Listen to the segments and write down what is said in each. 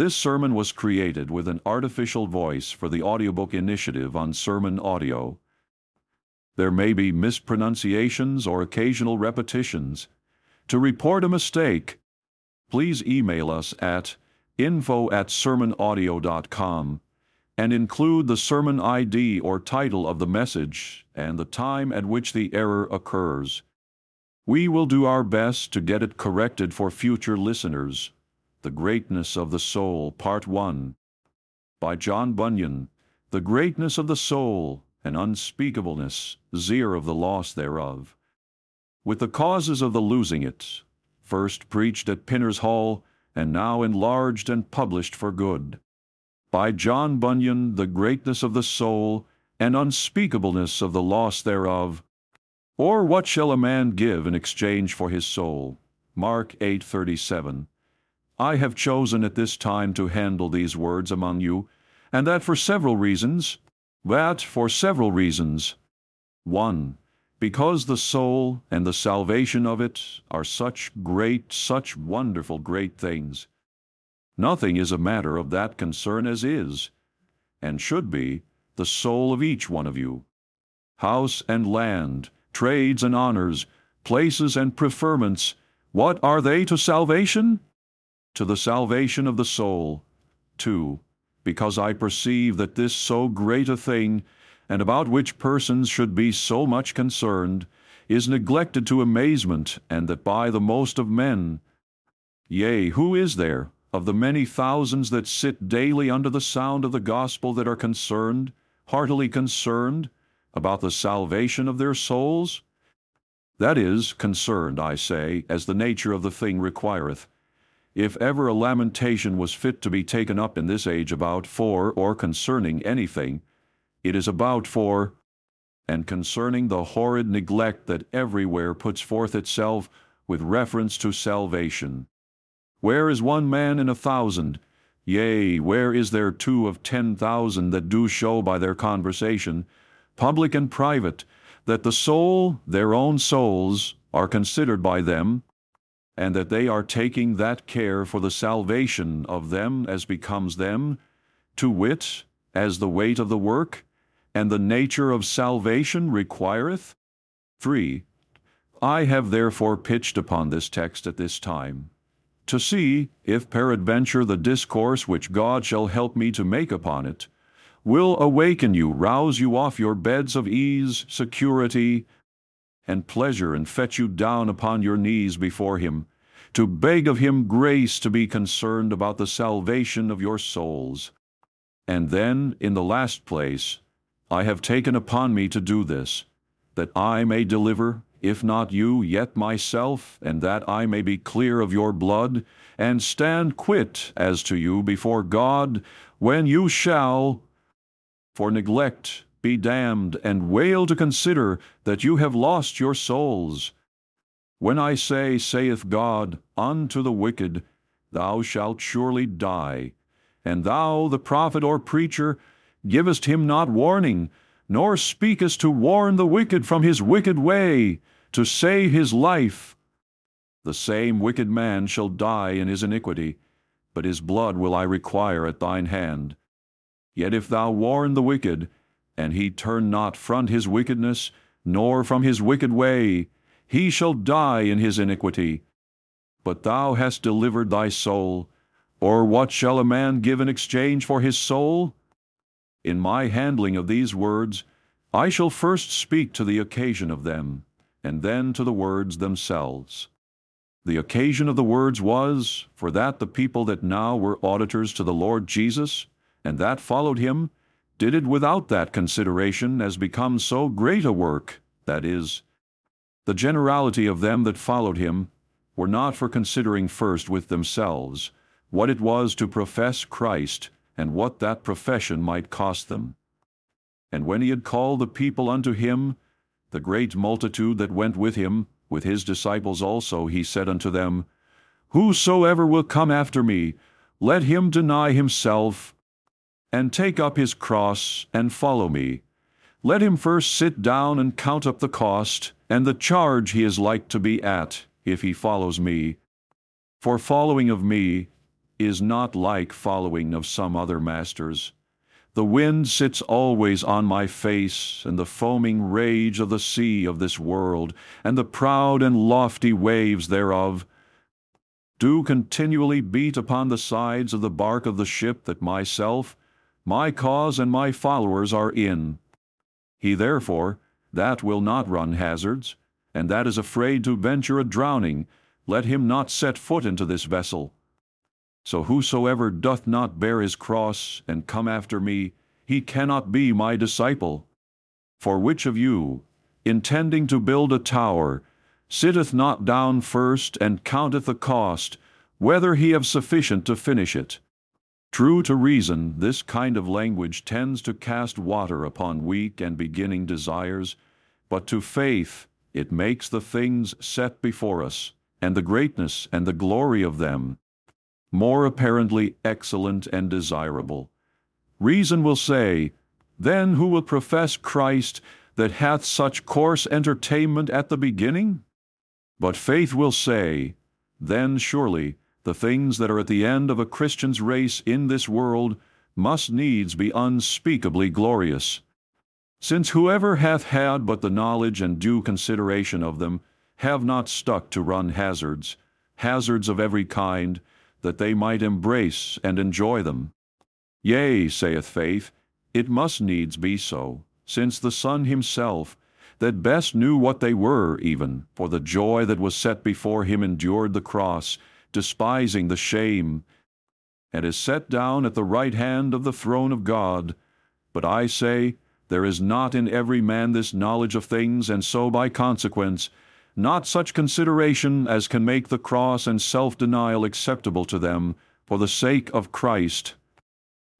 This sermon was created with an artificial voice for the audiobook initiative on SermonAudio. There may be mispronunciations or occasional repetitions. To report a mistake, please email us at info at sermonaudio.com and include the sermon ID or title of the message and the time at which the error occurs. We will do our best to get it corrected for future listeners. The Greatness of the Soul, Part 1 by John Bunyan. The greatness of the soul, and unspeakableness, zeer of the loss thereof. With the causes of the losing it, first preached at Pinner's Hall, and now enlarged and published for good. By John Bunyan, the greatness of the soul, and unspeakableness of the loss thereof. Or what shall a man give in exchange for his soul? Mark 8:37. I have chosen at this time to handle these words among you, and that for several reasons. That for several reasons. 1. Because the soul and the salvation of it are such great, such wonderful great things. Nothing is a matter of that concern as is, and should be, the soul of each one of you. House and land, trades and honors, places and preferments, what are they to salvation? To the salvation of the soul. 2. Because I perceive that this so great a thing, and about which persons should be so much concerned, is neglected to amazement, and that by the most of men. Yea, who is there, of the many thousands that sit daily under the sound of the gospel that are concerned, heartily concerned, about the salvation of their souls? That is, concerned, I say, as the nature of the thing requireth if ever a lamentation was fit to be taken up in this age about, for, or concerning anything, it is about, for, and concerning the horrid neglect that everywhere puts forth itself with reference to salvation. Where is one man in a thousand? Yea, where is there two of ten thousand that do show by their conversation, public and private, that the soul, their own souls, are considered by them, and that they are taking that care for the salvation of them as becomes them, to wit, as the weight of the work, and the nature of salvation requireth? 3. I have therefore pitched upon this text at this time, to see if peradventure the discourse which God shall help me to make upon it will awaken you, rouse you off your beds of ease, security, and pleasure, and fetch you down upon your knees before Him, to beg of him grace to be concerned about the salvation of your souls. And then, in the last place, I have taken upon me to do this, that I may deliver, if not you, yet myself, and that I may be clear of your blood, and stand quit as to you before God, when you shall, for neglect, be damned, and wail to consider that you have lost your souls when I say, saith God, unto the wicked, Thou shalt surely die, and thou, the prophet or preacher, givest him not warning, nor speakest to warn the wicked from his wicked way, to save his life, the same wicked man shall die in his iniquity, but his blood will I require at thine hand. Yet if thou warn the wicked, and he turn not from his wickedness, nor from his wicked way, he shall die in his iniquity. But thou hast delivered thy soul. Or what shall a man give in exchange for his soul? In my handling of these words, I shall first speak to the occasion of them, and then to the words themselves. The occasion of the words was, for that the people that now were auditors to the Lord Jesus, and that followed him, did it without that consideration as becomes so great a work, that is, the generality of them that followed him were not for considering first with themselves what it was to profess Christ and what that profession might cost them. And when he had called the people unto him, the great multitude that went with him, with his disciples also, he said unto them, Whosoever will come after me, let him deny himself, and take up his cross, and follow me. Let him first sit down and count up the cost, and the charge he is like to be at, if he follows me. For following of me is not like following of some other masters. The wind sits always on my face, and the foaming rage of the sea of this world, and the proud and lofty waves thereof, do continually beat upon the sides of the bark of the ship that myself, my cause, and my followers are in. He therefore, that will not run hazards, and that is afraid to venture a drowning, let him not set foot into this vessel. So whosoever doth not bear his cross and come after me, he cannot be my disciple. For which of you, intending to build a tower, sitteth not down first and counteth the cost, whether he have sufficient to finish it? True to reason, this kind of language tends to cast water upon weak and beginning desires, but to faith it makes the things set before us, and the greatness and the glory of them, more apparently excellent and desirable. Reason will say, Then who will profess Christ that hath such coarse entertainment at the beginning? But faith will say, Then surely the things that are at the end of a Christian's race in this world must needs be unspeakably glorious. Since whoever hath had but the knowledge and due consideration of them have not stuck to run hazards, hazards of every kind, that they might embrace and enjoy them. Yea, saith faith, it must needs be so, since the Son himself, that best knew what they were even, for the joy that was set before him endured the cross, despising the shame, and is set down at the right hand of the throne of God. But I say, there is not in every man this knowledge of things, and so by consequence, not such consideration as can make the cross and self-denial acceptable to them for the sake of Christ,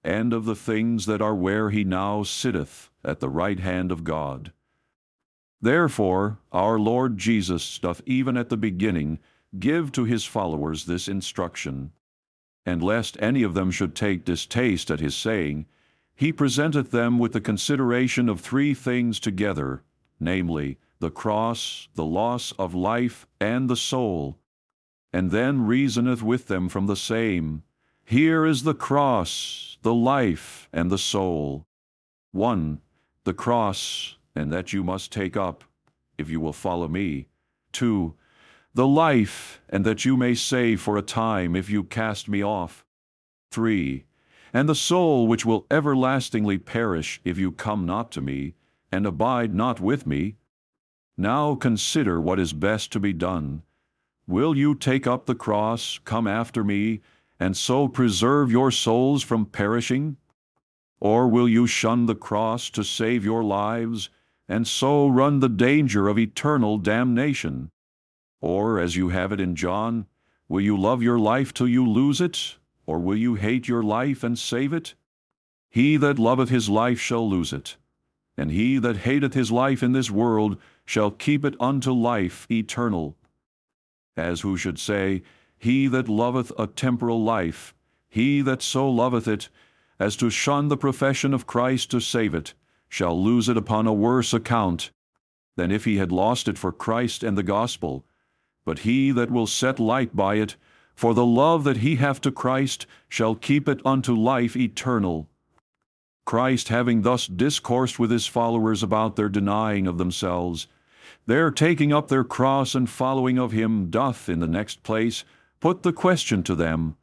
and of the things that are where he now sitteth at the right hand of God. Therefore our Lord Jesus doth even at the beginning give to his followers this instruction. And lest any of them should take distaste at his saying, he presenteth them with the consideration of three things together, namely, the cross, the loss of life, and the soul, and then reasoneth with them from the same. Here is the cross, the life, and the soul. 1. The cross, and that you must take up, if you will follow me. 2 the life, and that you may save for a time if you cast me off. 3. And the soul which will everlastingly perish if you come not to me, and abide not with me. Now consider what is best to be done. Will you take up the cross, come after me, and so preserve your souls from perishing? Or will you shun the cross to save your lives, and so run the danger of eternal damnation? Or, as you have it in John, will you love your life till you lose it? Or will you hate your life and save it? He that loveth his life shall lose it, and he that hateth his life in this world shall keep it unto life eternal. As who should say, He that loveth a temporal life, he that so loveth it, as to shun the profession of Christ to save it, shall lose it upon a worse account, than if he had lost it for Christ and the gospel. But he that will set light by it, for the love that he hath to Christ, shall keep it unto life eternal. Christ having thus discoursed with his followers about their denying of themselves, their taking up their cross and following of him, doth, in the next place, put the question to them,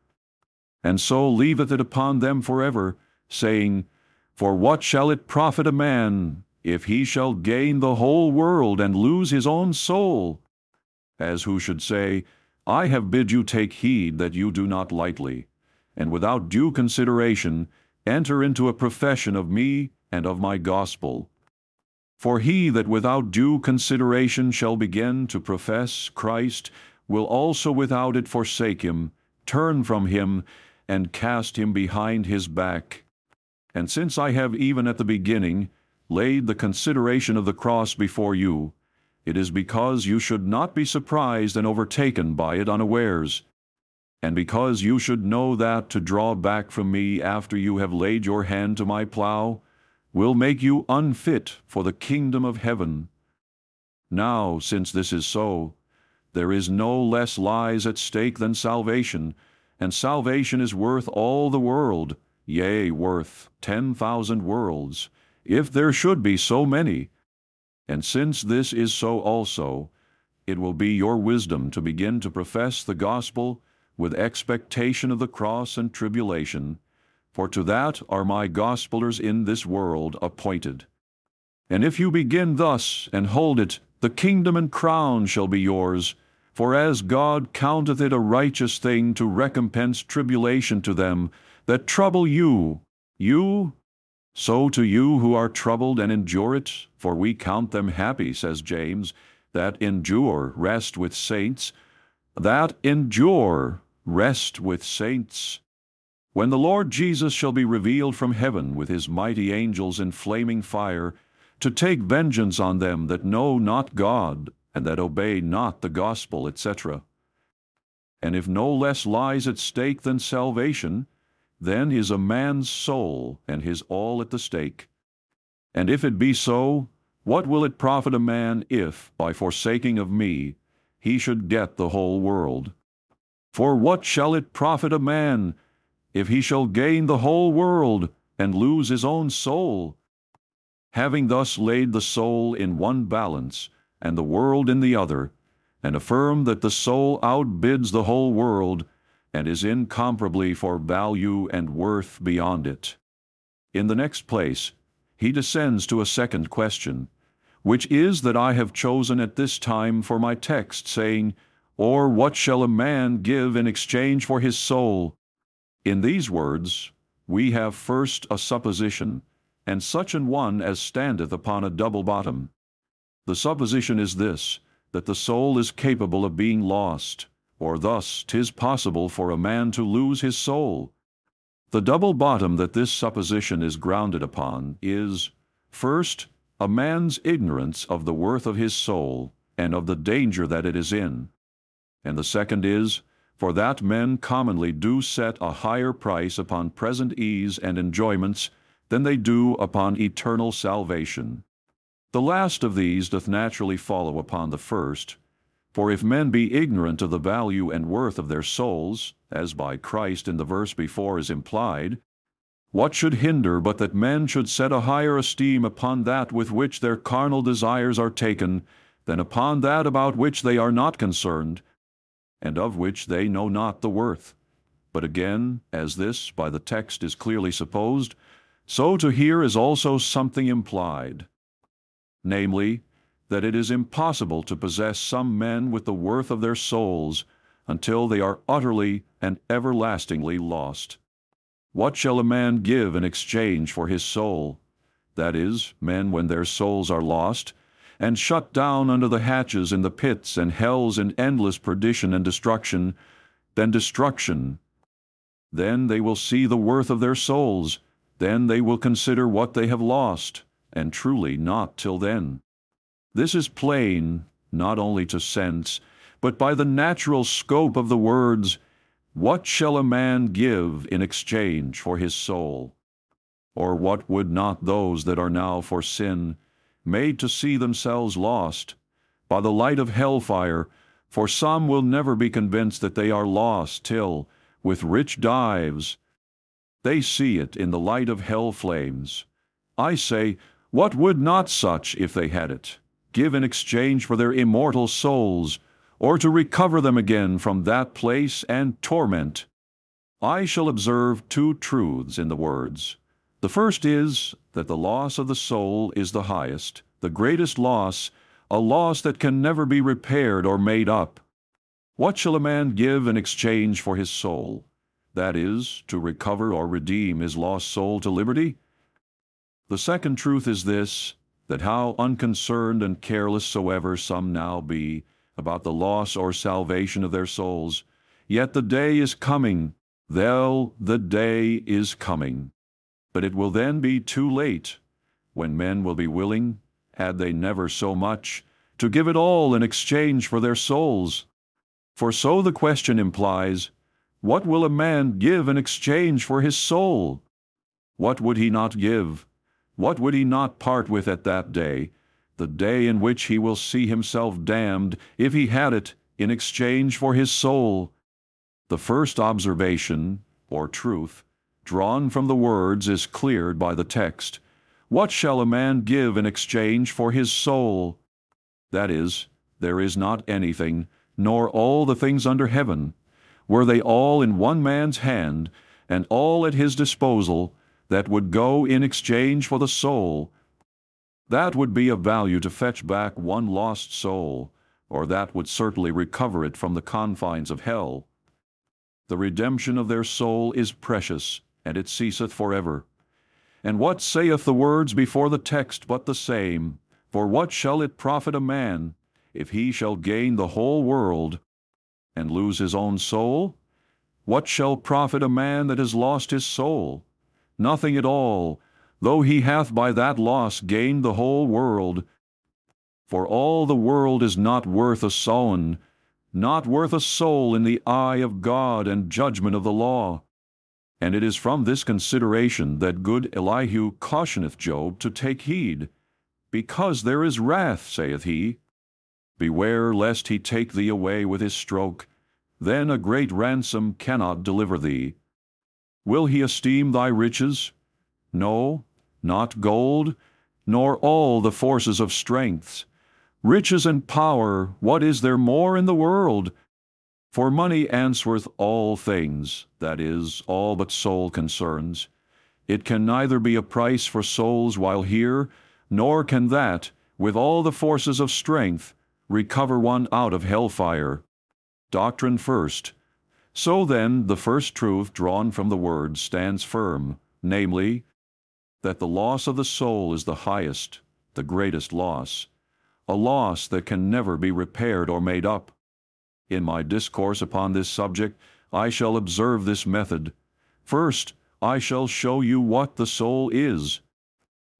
and so leaveth it upon them for ever, saying, For what shall it profit a man, if he shall gain the whole world and lose his own soul? As who should say, I have bid you take heed that you do not lightly, and without due consideration enter into a profession of me and of my gospel. For he that without due consideration shall begin to profess Christ will also without it forsake him, turn from him, and cast him behind his back. And since I have even at the beginning laid the consideration of the cross before you, it is because you should not be surprised and overtaken by it unawares, and because you should know that to draw back from me after you have laid your hand to my plough will make you unfit for the kingdom of heaven. Now, since this is so, there is no less lies at stake than salvation, and salvation is worth all the world, yea, worth ten thousand worlds, if there should be so many. And since this is so also, it will be your wisdom to begin to profess the gospel with expectation of the cross and tribulation, for to that are my gospelers in this world appointed. And if you begin thus and hold it, the kingdom and crown shall be yours. For as God counteth it a righteous thing to recompense tribulation to them that trouble you, you, so to you who are troubled and endure it, for we count them happy, says James, that endure rest with saints, that endure rest with saints. When the Lord Jesus shall be revealed from heaven with his mighty angels in flaming fire, to take vengeance on them that know not God, and that obey not the gospel, etc. And if no less lies at stake than salvation, then is a man's soul and his all at the stake. And if it be so, what will it profit a man if, by forsaking of me, he should get the whole world? For what shall it profit a man if he shall gain the whole world and lose his own soul? having thus laid the soul in one balance and the world in the other, and affirm that the soul outbids the whole world and is incomparably for value and worth beyond it. In the next place, he descends to a second question, which is that I have chosen at this time for my text, saying, Or what shall a man give in exchange for his soul? In these words, we have first a supposition, and such an one as standeth upon a double bottom. The supposition is this, that the soul is capable of being lost, or thus 'tis possible for a man to lose his soul. The double bottom that this supposition is grounded upon is, first, a man's ignorance of the worth of his soul, and of the danger that it is in. And the second is, for that men commonly do set a higher price upon present ease and enjoyments than they do upon eternal salvation. The last of these doth naturally follow upon the first. For if men be ignorant of the value and worth of their souls, as by Christ in the verse before is implied, what should hinder but that men should set a higher esteem upon that with which their carnal desires are taken, than upon that about which they are not concerned, and of which they know not the worth? But again, as this by the text is clearly supposed, so to hear is also something implied, namely, that it is impossible to possess some men with the worth of their souls until they are utterly and everlastingly lost. What shall a man give in exchange for his soul? That is, men when their souls are lost, and shut down under the hatches in the pits and hells in endless perdition and destruction, then destruction. Then they will see the worth of their souls, then they will consider what they have lost, and truly not till then. This is plain, not only to sense, but by the natural scope of the words, What shall a man give in exchange for his soul? Or what would not those that are now for sin, made to see themselves lost, by the light of hellfire, for some will never be convinced that they are lost till, with rich dives, they see it in the light of hell flames. I say, what would not such, if they had it, give in exchange for their immortal souls, or to recover them again from that place and torment? I shall observe two truths in the words. The first is that the loss of the soul is the highest, the greatest loss, a loss that can never be repaired or made up. What shall a man give in exchange for his soul? that is, to recover or redeem his lost soul to liberty? The second truth is this, that how unconcerned and careless soever some now be about the loss or salvation of their souls, yet the day is coming, they'll, the day is coming. But it will then be too late, when men will be willing, had they never so much, to give it all in exchange for their souls. For so the question implies, what will a man give in exchange for his soul? What would he not give? What would he not part with at that day, the day in which he will see himself damned, if he had it, in exchange for his soul? The first observation, or truth, drawn from the words is cleared by the text. What shall a man give in exchange for his soul? That is, there is not anything, nor all the things under heaven, were they all in one man's hand, and all at his disposal, that would go in exchange for the soul. That would be of value to fetch back one lost soul, or that would certainly recover it from the confines of hell. The redemption of their soul is precious, and it ceaseth forever. And what saith the words before the text but the same? For what shall it profit a man if he shall gain the whole world and lose his own soul? What shall profit a man that has lost his soul? Nothing at all, though he hath by that loss gained the whole world. For all the world is not worth a sowen, not worth a soul in the eye of God and judgment of the law. And it is from this consideration that good Elihu cautioneth Job to take heed, because there is wrath, saith he. Beware lest he take thee away with his stroke, then a great ransom cannot deliver thee. Will he esteem thy riches? No, not gold, nor all the forces of strength. Riches and power, what is there more in the world? For money answereth all things, that is, all but soul concerns. It can neither be a price for souls while here, nor can that, with all the forces of strength, recover one out of hell fire. Doctrine first. So then, the first truth drawn from the Word stands firm, namely, that the loss of the soul is the highest, the greatest loss, a loss that can never be repaired or made up. In my discourse upon this subject, I shall observe this method. First, I shall show you what the soul is.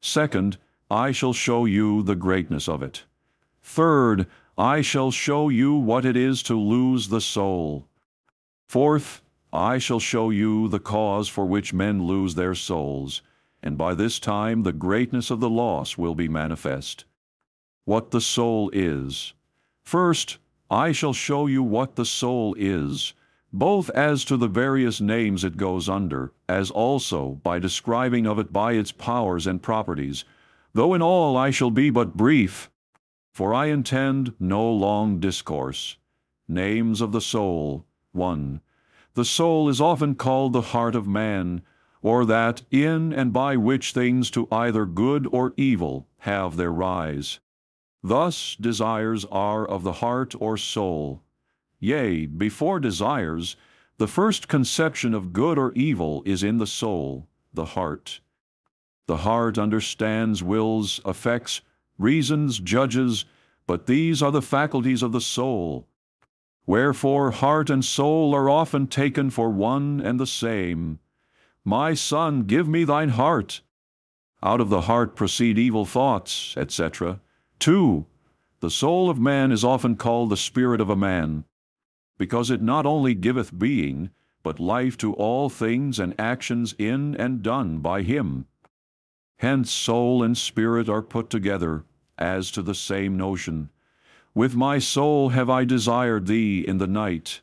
Second, I shall show you the greatness of it. Third, I shall show you what it is to lose the soul. Fourth, I shall show you the cause for which men lose their souls, and by this time the greatness of the loss will be manifest. What the soul is. First, I shall show you what the soul is, both as to the various names it goes under, as also by describing of it by its powers and properties, though in all I shall be but brief, for I intend no long discourse. Names of the soul. 1. The soul is often called the heart of man, or that in and by which things to either good or evil have their rise. Thus desires are of the heart or soul. Yea, before desires, the first conception of good or evil is in the soul, the heart. The heart understands, wills, affects, reasons, judges, but these are the faculties of the soul. Wherefore heart and soul are often taken for one and the same. My son, give me thine heart. Out of the heart proceed evil thoughts, etc. 2. The soul of man is often called the spirit of a man, because it not only giveth being, but life to all things and actions in and done by him. Hence soul and spirit are put together, as to the same notion. With my soul have I desired thee in the night.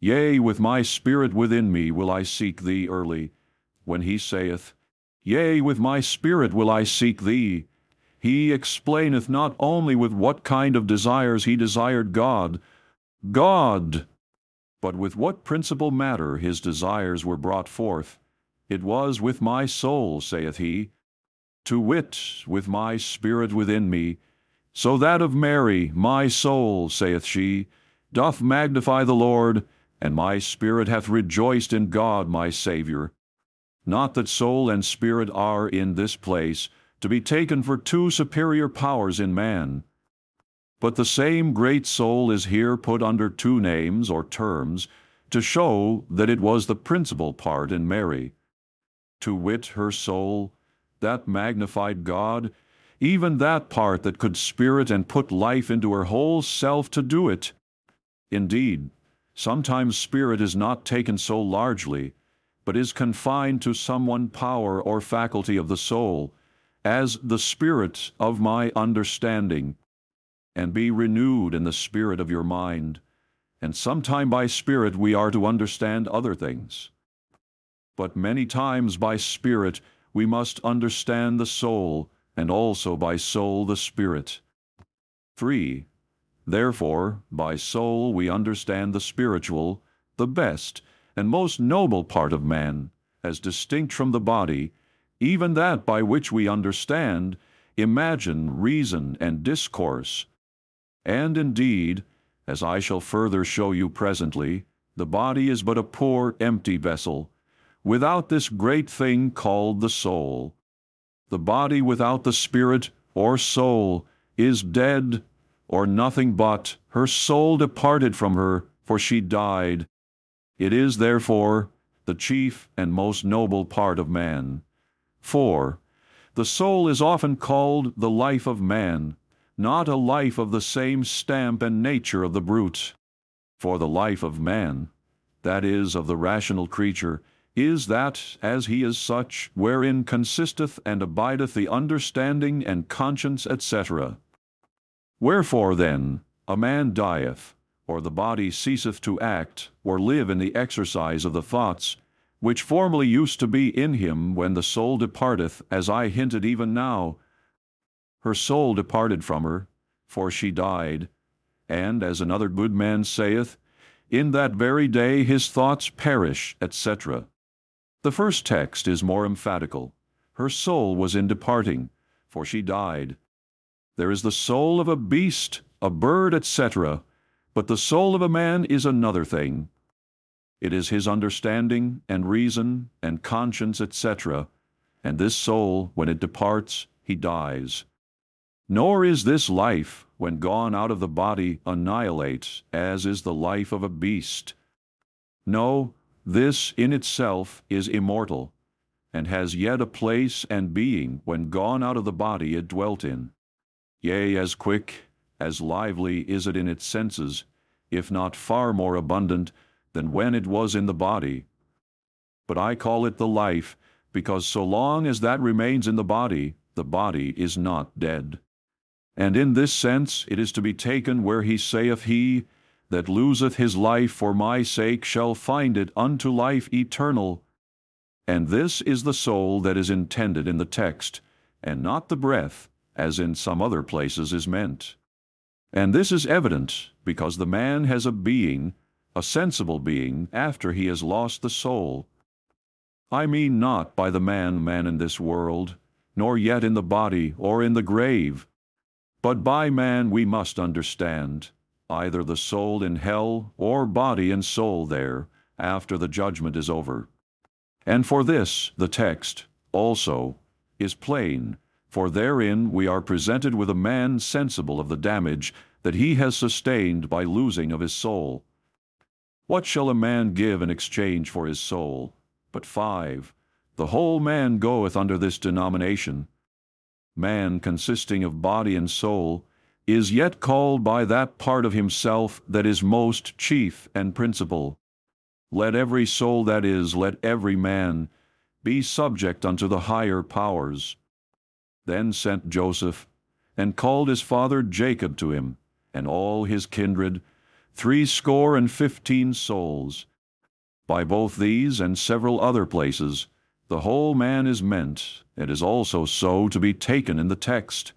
Yea, with my spirit within me will I seek thee early. When he saith, Yea, with my spirit will I seek thee, he explaineth not only with what kind of desires he desired God, God, but with what principal matter his desires were brought forth. It was with my soul, saith he, to wit, with my spirit within me, so that of Mary, my soul, saith she, doth magnify the Lord, and my spirit hath rejoiced in God my Saviour. Not that soul and spirit are in this place to be taken for two superior powers in man, but the same great soul is here put under two names or terms to show that it was the principal part in Mary. To wit, her soul, that magnified God, even that part that could spirit and put life into her whole self to do it. Indeed, sometimes spirit is not taken so largely, but is confined to some one power or faculty of the soul, as the spirit of my understanding, and be renewed in the spirit of your mind. and sometime by Spirit we are to understand other things. But many times by Spirit we must understand the soul, and also by soul the Spirit. 3. Therefore, by soul we understand the spiritual, the best, and most noble part of man, as distinct from the body, even that by which we understand, imagine, reason, and discourse. And indeed, as I shall further show you presently, the body is but a poor, empty vessel, without this great thing called the soul. The body without the spirit or soul is dead, or nothing but her soul departed from her, for she died. It is, therefore, the chief and most noble part of man. 4. The soul is often called the life of man, not a life of the same stamp and nature of the brute. For the life of man, that is, of the rational creature, is that, as he is such, wherein consisteth and abideth the understanding and conscience, etc. Wherefore, then, a man dieth, or the body ceaseth to act, or live in the exercise of the thoughts, which formerly used to be in him when the soul departeth, as I hinted even now, her soul departed from her, for she died. And, as another good man saith, In that very day his thoughts perish, etc. The first text is more emphatical. Her soul was in departing, for she died. There is the soul of a beast, a bird, etc., but the soul of a man is another thing. It is his understanding and reason and conscience, etc., and this soul, when it departs, he dies. Nor is this life, when gone out of the body, annihilate, as is the life of a beast. No, this in itself is immortal, and has yet a place and being when gone out of the body it dwelt in. Yea, as quick, as lively is it in its senses, if not far more abundant than when it was in the body. But I call it the life, because so long as that remains in the body, the body is not dead. And in this sense it is to be taken where he saith, He that loseth his life for my sake shall find it unto life eternal. And this is the soul that is intended in the text, and not the breath, as in some other places is meant. And this is evident, because the man has a being, a sensible being, after he has lost the soul. I mean not by the man man in this world, nor yet in the body or in the grave, but by man we must understand either the soul in hell or body and soul there after the judgment is over. And for this the text also is plain, for therein we are presented with a man sensible of the damage that he has sustained by losing of his soul. What shall a man give in exchange for his soul? But five. The whole man goeth under this denomination, man consisting of body and soul, is yet called by that part of himself that is most chief and principal. Let every soul that is, let every man, be subject unto the higher powers. Then sent Joseph, and called his father Jacob to him, and all his kindred, threescore and fifteen souls. By both these and several other places, the whole man is meant, and is also so to be taken in the text.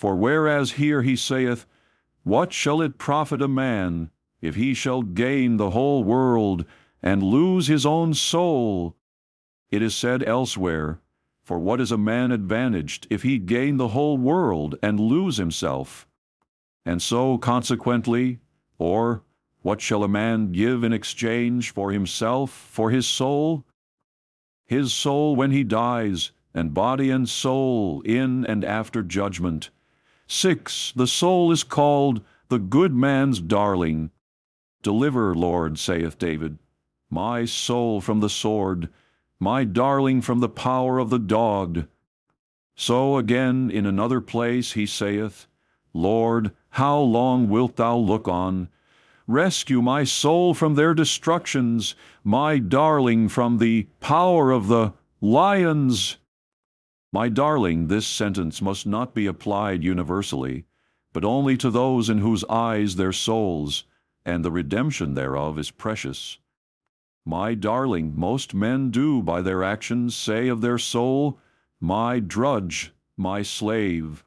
For whereas here he saith, What shall it profit a man if he shall gain the whole world and lose his own soul? It is said elsewhere, For what is a man advantaged if he gain the whole world and lose himself? And so, consequently, or what shall a man give in exchange for himself, for his soul? his soul when he dies, and body and soul in and after judgment. 6. The soul is called the good man's darling. Deliver, Lord, saith David, my soul from the sword, my darling from the power of the dog. So again in another place he saith, Lord, how long wilt thou look on? Rescue my soul from their destructions, my darling from the power of the lions. My darling, this sentence must not be applied universally, but only to those in whose eyes their souls, and the redemption thereof is precious. My darling, most men do by their actions say of their soul, My drudge, my slave.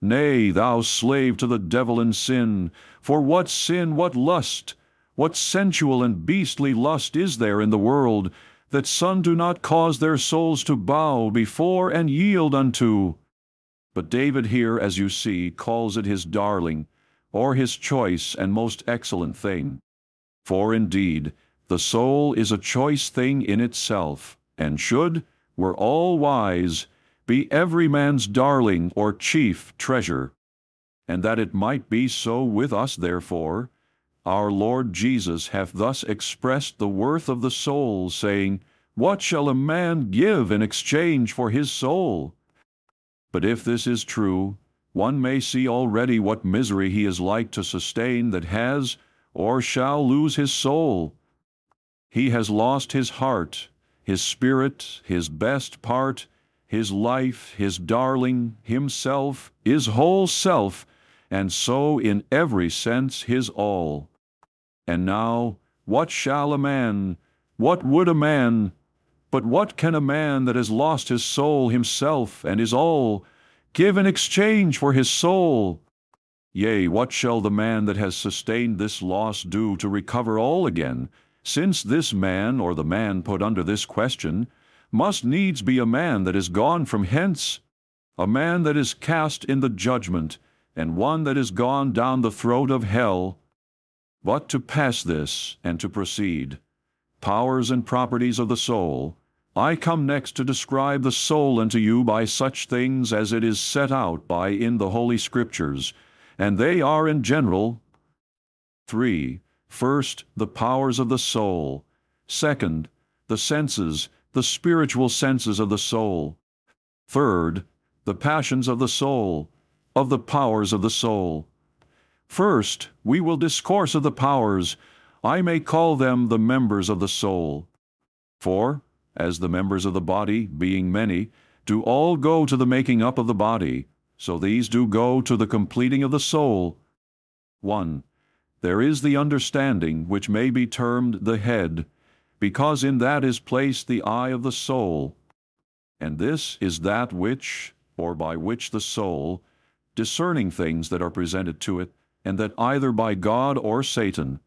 Nay, thou slave to the devil and sin, for what sin, what lust, what sensual and beastly lust is there in the world, that some do not cause their souls to bow before and yield unto? But David here, as you see, calls it his darling, or his choice and most excellent thing. For indeed, the soul is a choice thing in itself, and should, were all wise, be every man's darling or chief treasure. And that it might be so with us, therefore, our Lord Jesus hath thus expressed the worth of the soul, saying, What shall a man give in exchange for his soul? But if this is true, one may see already what misery he is like to sustain that has or shall lose his soul. He has lost his heart, his spirit, his best part, his life, his darling, himself, his whole self, and so in every sense his all. And now, what shall a man, what would a man, but what can a man that has lost his soul himself and his all, give in exchange for his soul? Yea, what shall the man that has sustained this loss do to recover all again, since this man, or the man put under this question, must needs be a man that is gone from hence, a man that is cast in the judgment, and one that is gone down the throat of hell. But to pass this, and to proceed, powers and properties of the soul, I come next to describe the soul unto you by such things as it is set out by in the Holy Scriptures, and they are in general 3. First, the powers of the soul. Second, the senses, the spiritual senses of the soul. Third, the passions of the soul, of the powers of the soul. First, we will discourse of the powers. I may call them the members of the soul. For, as the members of the body, being many, do all go to the making up of the body, so these do go to the completing of the soul. 1. There is the understanding, which may be termed the head, because in that is placed the eye of the soul. And this is that which, or by which the soul, discerning things that are presented to it, and that either by God or Satan,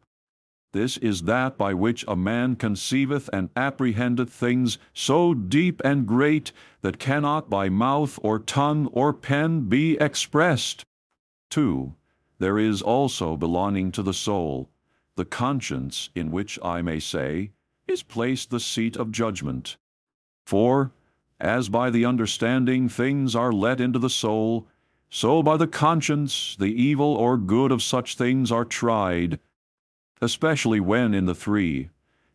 this is that by which a man conceiveth and apprehendeth things so deep and great that cannot by mouth or tongue or pen be expressed. 2. There is also belonging to the soul, the conscience, in which I may say, is placed the seat of judgment. For, as by the understanding things are let into the soul, so by the conscience the evil or good of such things are tried, especially when in the three.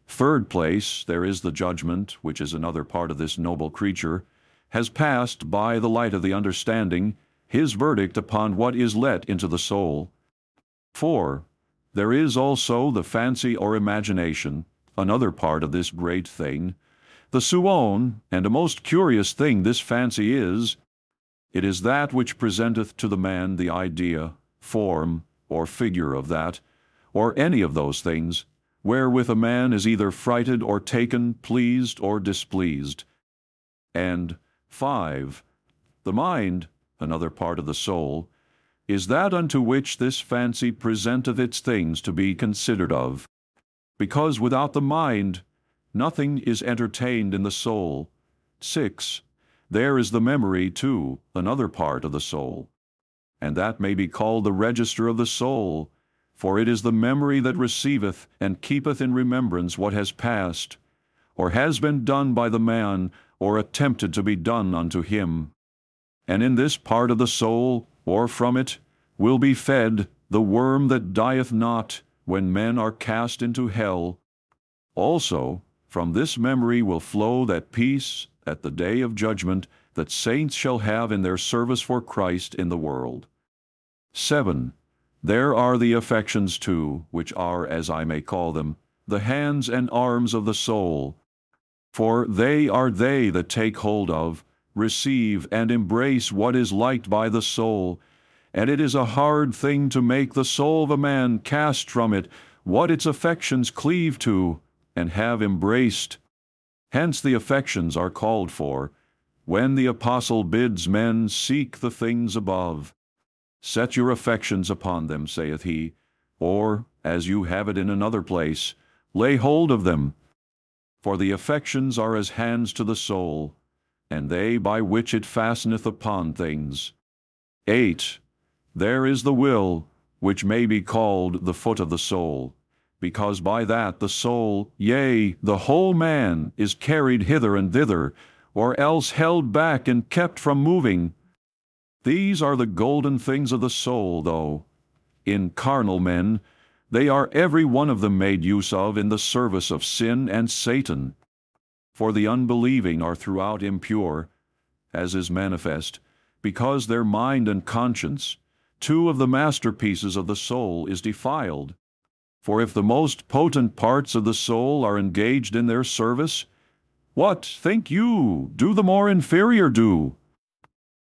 Third place, there is the judgment, which is another part of this noble creature, has passed by the light of the understanding his verdict upon what is let into the soul. 4. There is also the fancy or imagination, another part of this great thing. The suon, and a most curious thing this fancy is, it is that which presenteth to the man the idea, form, or figure of that, or any of those things, wherewith a man is either frighted or taken, pleased or displeased. And 5. The mind, another part of the soul, is that unto which this fancy presenteth its things to be considered of. Because without the mind nothing is entertained in the soul. 6. There is the memory, too, another part of the soul. And that may be called the register of the soul, for it is the memory that receiveth and keepeth in remembrance what has passed, or has been done by the man, or attempted to be done unto him. And in this part of the soul, or from it, will be fed the worm that dieth not, when men are cast into hell. Also, from this memory will flow that peace at the day of judgment that saints shall have in their service for Christ in the world. 7. There are the affections too, which are, as I may call them, the hands and arms of the soul. For they are they that take hold of, receive, and embrace what is liked by the soul, and it is a hard thing to make the soul of a man cast from it what its affections cleave to and have embraced. Hence the affections are called for, when the apostle bids men seek the things above. Set your affections upon them, saith he, or, as you have it in another place, lay hold of them. For the affections are as hands to the soul, and they by which it fasteneth upon things. 8. There is the will, which may be called the foot of the soul, because by that the soul, yea, the whole man, is carried hither and thither, or else held back and kept from moving. These are the golden things of the soul, though. In carnal men, they are every one of them made use of in the service of sin and Satan. For the unbelieving are throughout impure, as is manifest, because their mind and conscience, two of the masterpieces of the soul, is defiled. For if the most potent parts of the soul are engaged in their service, what, think you, do the more inferior do?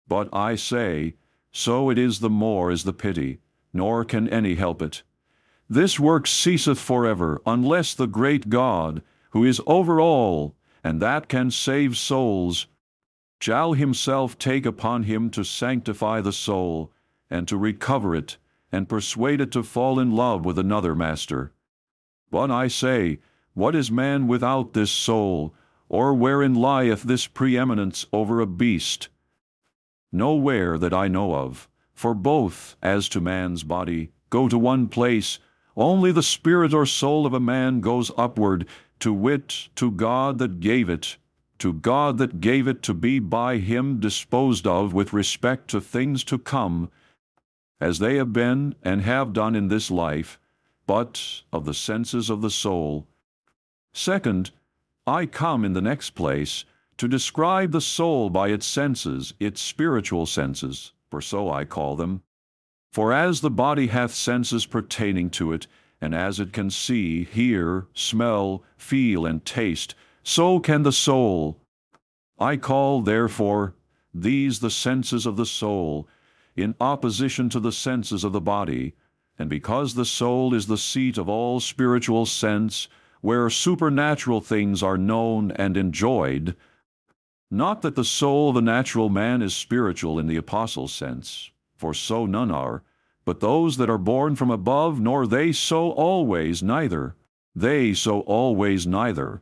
But I say, so it is the more is the pity, nor can any help it. This work ceaseth forever, unless the great God, who is over all, and that can save souls, shall himself take upon him to sanctify the soul, and to recover it, and persuaded to fall in love with another master. But I say, what is man without this soul, or wherein lieth this preeminence over a beast? Nowhere that I know of, for both, as to man's body, go to one place, only the spirit or soul of a man goes upward, to wit, to God that gave it, to God that gave it to be by him disposed of with respect to things to come, as they have been and have done in this life, but of the senses of the soul. Second, I come in the next place to describe the soul by its senses, its spiritual senses, for so I call them. For as the body hath senses pertaining to it, and as it can see, hear, smell, feel, and taste, so can the soul. I call, therefore, these the senses of the soul, in opposition to the senses of the body, and because the soul is the seat of all spiritual sense, where supernatural things are known and enjoyed, not that the soul of the natural man is spiritual in the apostle's sense, for so none are, but those that are born from above, nor they so always neither. They so always neither